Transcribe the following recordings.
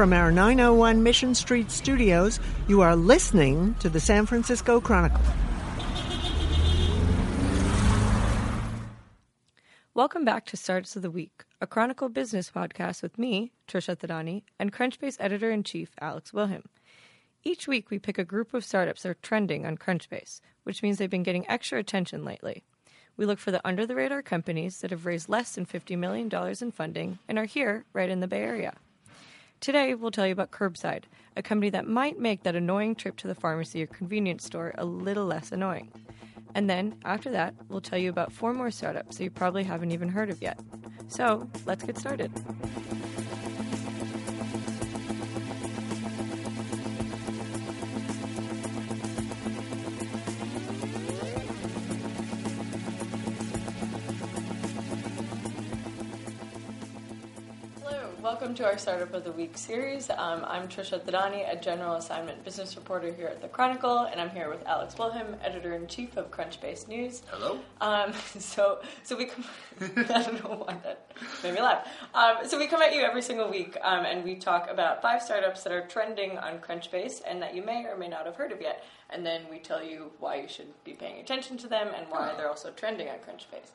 From our 901 Mission Street studios, you are listening to the San Francisco Chronicle. Welcome back to Startups of the Week, a Chronicle business podcast with me, Trisha Thadani, and Crunchbase editor in chief, Alex Wilhelm. Each week, we pick a group of startups that are trending on Crunchbase, which means they've been getting extra attention lately. We look for the under the radar companies that have raised less than $50 million in funding and are here right in the Bay Area. Today, we'll tell you about Curbside, a company that might make that annoying trip to the pharmacy or convenience store a little less annoying. And then, after that, we'll tell you about four more startups that you probably haven't even heard of yet. So, let's get started. To our Startup of the Week series. Um, I'm Trisha Thadani, a general assignment business reporter here at the Chronicle, and I'm here with Alex Wilhelm, editor in chief of Crunchbase News. Hello. Um, so, so we come. I don't know why that made me laugh. Um, so we come at you every single week, um, and we talk about five startups that are trending on Crunchbase and that you may or may not have heard of yet, and then we tell you why you should be paying attention to them and why they're also trending on Crunchbase.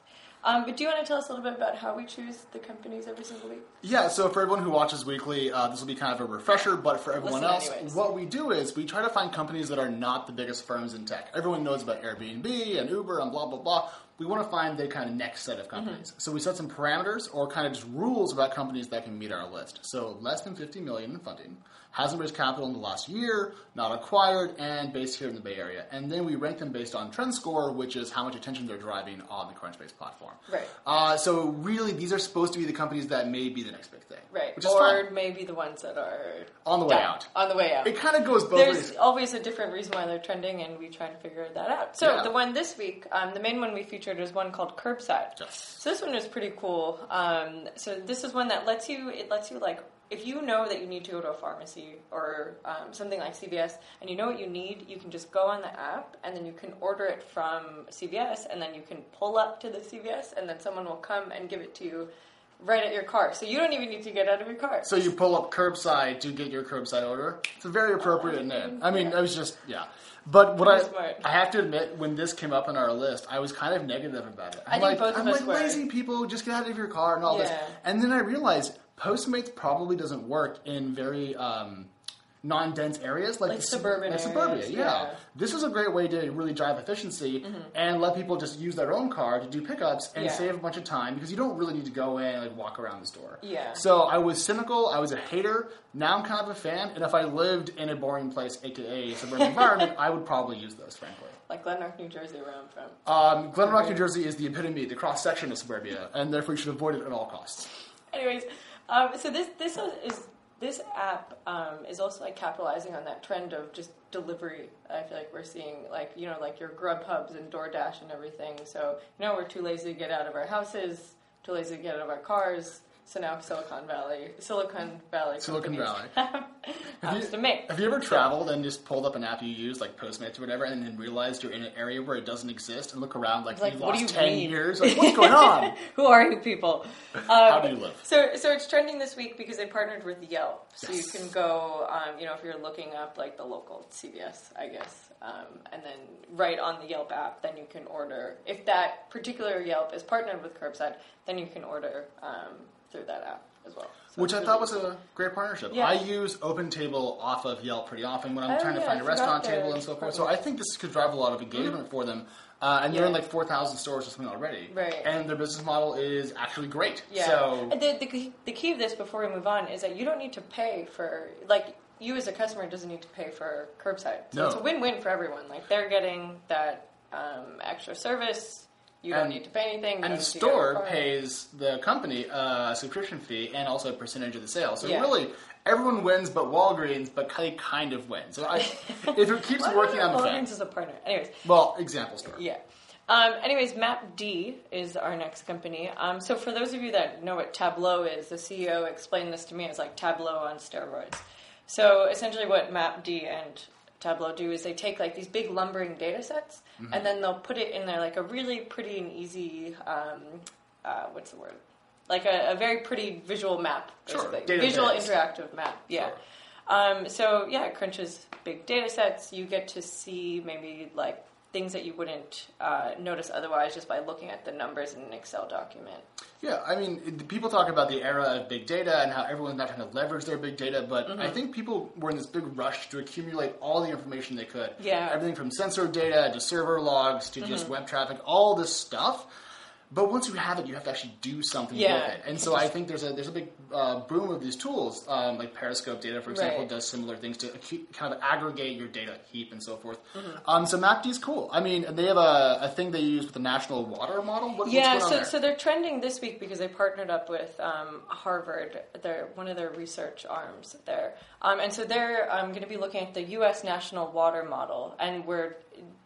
Um, but do you want to tell us a little bit about how we choose the companies every single week? Yeah, so for everyone who watches weekly, uh, this will be kind of a refresher, but for everyone Listen else, anyways. what we do is we try to find companies that are not the biggest firms in tech. Everyone knows about Airbnb and Uber and blah, blah, blah. We want to find the kind of next set of companies. Mm-hmm. So we set some parameters or kind of just rules about companies that can meet our list. So less than 50 million in funding, hasn't raised capital in the last year, not acquired, and based here in the Bay Area. And then we rank them based on trend score, which is how much attention they're driving on the Crunchbase platform. Right. Uh, so really, these are supposed to be the companies that may be the next big thing. Right. Which is or fine. maybe the ones that are On the way done. out. On the way out. It kind of goes both There's ways. always a different reason why they're trending, and we try to figure that out. So Yeah. the one this week, um, the main one we featured is one called Curbside. Yes. So this one is pretty cool. Um, so this is one that lets you. It lets you like. If you know that you need to go to a pharmacy or um, something like CVS and you know what you need, you can just go on the app and then you can order it from CVS and then you can pull up to the CVS and then someone will come and give it to you right at your car. So you don't even need to get out of your car. So you pull up curbside to get your curbside order. It's a very appropriate name. I mean, I was just yeah. But what I smart. I have to admit, when this came up on our list, I was kind of negative about it. I'm I like, both I'm like were. lazy people, just get out of your car and all this. And then I realized Postmates probably doesn't work in very um, non-dense areas like, Like the suburban like suburbia. Yeah. yeah. Mm-hmm. this is a great way to really drive efficiency and let people just use their own car to do pickups and Yeah. save a bunch of time because you don't really need to go in and like walk around the store. Yeah. So I was cynical. I was a hater. Now I'm kind of a fan. And if I lived in a boring place, aka a suburban environment, I would probably use those, frankly. like Glen Rock, New Jersey, where I'm from. Um, Glen Rock, New Jersey is the epitome, the cross section of suburbia, and therefore you should avoid it at all costs. Anyways, um, so this this is this app um, is also like capitalizing on that trend of just delivery. I feel like we're seeing like you know like your Grubhubs and DoorDash and everything. So you know we're too lazy to get out of our houses, too lazy to get out of our cars. So now Silicon Valley, Silicon Valley, Silicon Valley. have you- to make. Have you ever traveled and just pulled up an app you use, like Postmates or whatever, and then realized you're in an area where it doesn't exist and look around like, Like, you lost you 10 mean? years? Like, what's going on? Who are you people? Um, How do you live? So, so it's trending this week because they partnered with Yelp. So Yes. you can go, um, you know, if you're looking up like the local CVS, I guess, um, and then right on the Yelp app, then you can order. If that particular Yelp is partnered with Curbside, then you can order um, through that app as well. So Which I thought was really a great partnership. Yeah. I use OpenTable off of Yelp pretty often when I'm Oh, trying to find a restaurant table and so forth. So I think this could drive a lot of engagement for them. Uh, and they're in like 4,000 stores or something already. Right. And their business model is actually great. Yeah. So And the, the, key- the key of this, before we move on, is that you don't need to pay for, like, you as a customer doesn't need to pay for curbside. So No. it's a win win for everyone. Like, they're getting that um, extra service. You don't And- need to pay anything. And the need to get a store pays the company a subscription fee and also a percentage of the sale. So Yeah. really, everyone wins but Walgreens, but they kind of wins. So I, if it keeps working on the Walgreens fact. is a partner. Anyways, Well, example store. yeah. Um, anyways, MapD is our next company. Um, so for those of you that know what Tableau is, the CEO explained this to me as like Tableau on steroids. So essentially, what MapD and Tableau do is they take like these big lumbering data sets and then they'll put it in there like a really pretty and easy, um, uh, what's the word? like a, a very pretty visual map, basically. data Visual interactive map, yeah. Sure. Um, so yeah, it crunches big data sets. You get to see maybe like things that you wouldn't uh, notice otherwise just by looking at the numbers in an Excel document. Yeah, I mean, people talk about the era of big data and how everyone's not trying to leverage their big data, but Mm-hmm. I think people were in this big rush to accumulate all the information they could. Yeah. Mm-hmm. Everything from sensor data to server logs to just web traffic, all this stuff. But once you have it, you have to actually do something Yeah. with it. And so I think there's a there's a big uh, boom of these tools, um, like Periscope data, for example, Right. does similar things to kind of aggregate your data heap and so forth. Mm-hmm. Um, so MapD is cool. I mean, they have a, a thing they use with the National Water Model. What, Yeah, what's going so so they're trending this week because they partnered up with um, Harvard. They're one of their research arms there, um, and so they're um, going to be looking at the U.S. National Water Model, and we're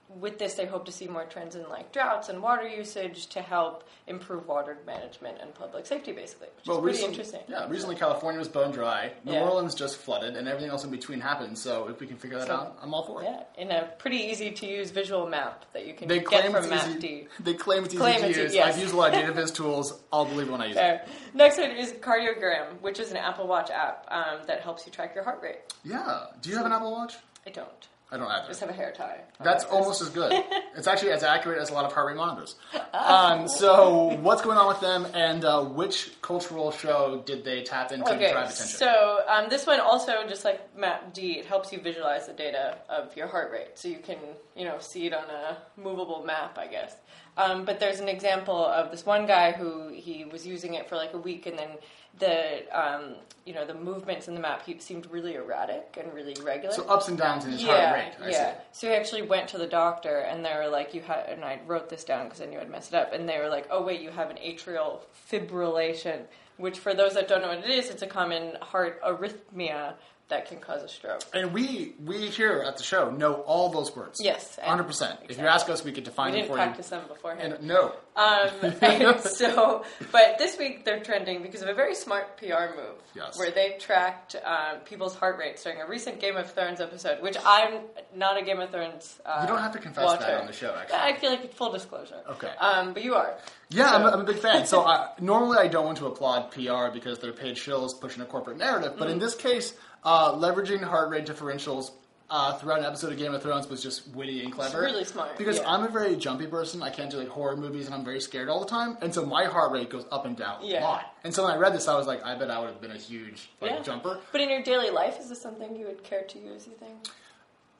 with this they hope to see more trends in like droughts and water usage to help improve water management and public safety, basically, which is pretty recent- interesting. Yeah, recently California was bone dry. New Yeah. Orleans just flooded, and everything else in between happened. So if we can figure that So- out, I'm all for it. Yeah, in a pretty easy to use visual map that you can They get from MapD. They claim it's easy Claim to it's e- use. yes. I've used a lot of data viz tools. I'll believe it when I use it. Next one is Cardiogram, which is an Apple Watch app um, that helps you track your heart rate. Yeah. Do you have an Apple Watch? I don't. I don't I just have a hair tie. That's almost as good. it's actually as accurate as a lot of heart rate monitors. Um, so what's going on with them, and uh, which cultural show did they tap into to drive attention? so um, this one also, just like MapD, it helps you visualize the data of your heart rate, so you can, you know, see it on a movable map, I guess. Um, but there's an example of this one guy who he was using it for like a week, and then the, um, you know, the movements in the map he seemed really erratic and really irregular. so ups and downs in his yeah, heart rate. I yeah. see. So he actually went to the doctor, and they were like, "You had," and I wrote this down because I knew I'd mess it up. And they were like, "Oh wait, you have an atrial fibrillation," which, for those that don't know what it is, it's a common heart arrhythmia that can cause a stroke. And we we here at the show know all those words. Yes, hundred percent. If you ask us, we could We define them didn't for practice them beforehand. you. And no, Um, and so, but this week they're trending because of a very smart PR move, Yes. where they tracked um, people's heart rates during a recent Game of Thrones episode, which I'm not a Game of Thrones. Uh, You don't have to confess watcher. that on the show, actually. I feel like it's full disclosure. Okay. um, but you are. Yeah, So- I'm, a, I'm a big fan. So I, normally I don't want to applaud PR because they're paid shills pushing a corporate narrative, but Mm-hmm. in this case, uh, leveraging heart rate differentials uh, throughout an episode of Game of Thrones was just witty and clever. really smart, Because yeah. I'm a very jumpy person. I can't do like horror movies, and I'm very scared all the time. And so my heart rate goes up and down Yeah. a lot. And so when I read this, I was like, I bet I would have been a huge like Yeah. jumper. But in your daily life, is this something you would care to use? You think?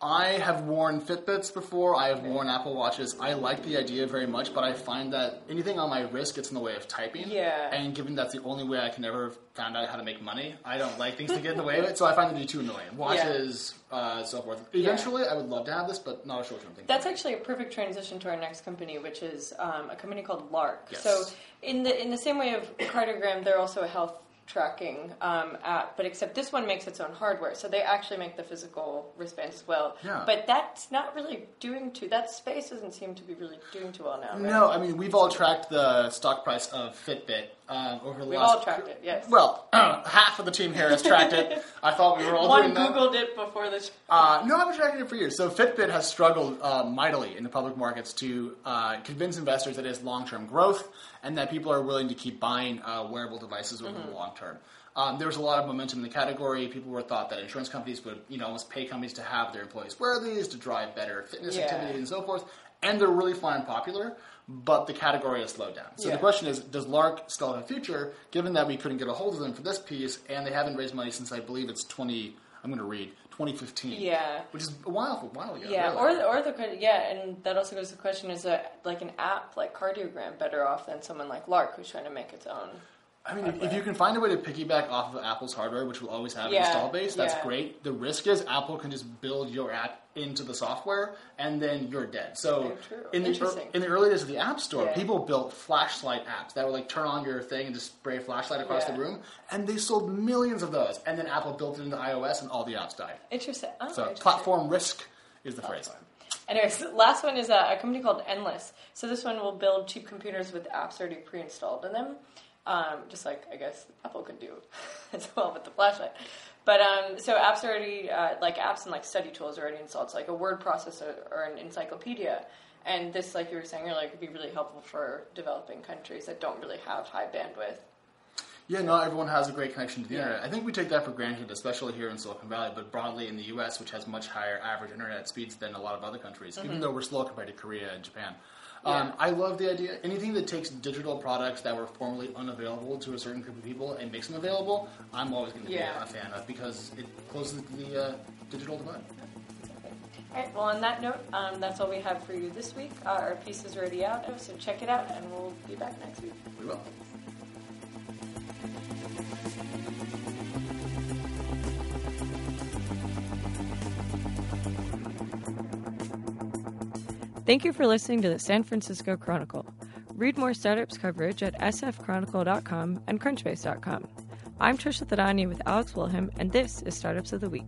I have worn Fitbits before. I have worn Apple Watches. I like the idea very much, but I find that anything on my wrist gets in the way of typing. Yeah. And given that's the only way I can ever find out how to make money, I don't like things to get in the way of it. So I find it to be too annoying. Watches, uh, so forth. Eventually, I would love to have this, but not a short-term thing. That's actually a perfect transition to our next company, which is um, a company called Lark. Yes. So, in the in the same way of Cardiogram, they're also a health tracking um, app, but except this one makes its own hardware, so they actually make the physical wristbands as well. Yeah. But that's not really doing too. That space doesn't seem to be really doing too well now. Right? No, I mean we've all tracked the stock price of Fitbit um, over the We've last. all tracked it. Yes. Well, half of the team here has tracked it. I thought we were all one doing that. googled it before this. Uh, no, I've been tracking it for years. So Fitbit has struggled uh, mightily in the public markets to uh, convince investors that it's long-term growth and that people are willing to keep buying uh, wearable devices over the long term. Um, there was a lot of momentum in the category. People were thought that insurance companies would, you know, almost pay companies to have their employees wear these to drive better fitness Yeah. activity and so forth. And they're really fine popular, but the category has slowed down. So Yeah. the question is, does Lark still have a future? Given that we couldn't get a hold of them for this piece, and they haven't raised money since I believe it's twenty. I'm going to read 2015. Yeah. Which is a while, a while ago. Yeah, really. or or the yeah, and that also goes to the question: Is a like an app like Cardiogram better off than someone like Lark who's trying to make its own? I mean, if, if you can find a way to piggyback off of Apple's hardware, which will always have Yeah, an install base, that's yeah. great. The risk is Apple can just build your app into the software, and then you're dead. So in the Interesting. in the early days of the App Store, Yeah. people built flashlight apps that would like turn on your thing and just spray a flashlight across the room, and they sold millions of those. And then Apple built it into iOS, and all the apps died. Interesting. Oh, So interesting. platform risk is the phrase. Anyways, last one is a, a company called Endless. So this one will build cheap computers with apps already pre-installed in them, um, just like I guess Apple could do as well with the flashlight. But um, so apps are already uh, like apps and like study tools are already installed. It's like a word processor or an encyclopedia. And this, like you were saying earlier, could be really helpful for developing countries that don't really have high bandwidth Yeah, not everyone has a great connection to the internet. I think we take that for granted, especially here in Silicon Valley, but broadly in the U.S., which has much higher average internet speeds than a lot of other countries, Mm-hmm. even though we're slow compared to Korea and Japan. Um, I love the idea. Anything that takes digital products that were formerly unavailable to a certain group of people and makes them available, I'm always going to Yeah. be a fan of because it closes the uh, digital divide. All right, well, on that note, um, that's all we have for you this week. Uh, our piece is already out, so check it out, and we'll be back next week. We will. Thank you for listening to the San Francisco Chronicle. Read more startups coverage at sfchronicle.com and crunchbase.com. I'm Trisha Thadani with Alex Wilhelm, and this is Startups of the Week.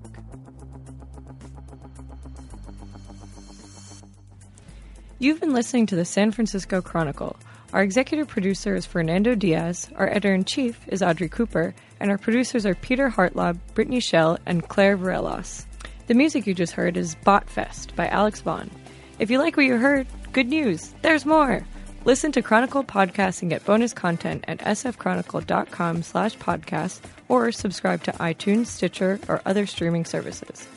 You've been listening to the San Francisco Chronicle. Our executive producer is Fernando Diaz, our editor in chief is Audrey Cooper, and our producers are Peter Hartlaub, Brittany Shell, and Claire Varelos. The music you just heard is Botfest by Alex Vaughn. If you like what you heard, good news, there's more! Listen to Chronicle podcasts and get bonus content at sfchronicle.com slash podcast or subscribe to iTunes, Stitcher, or other streaming services.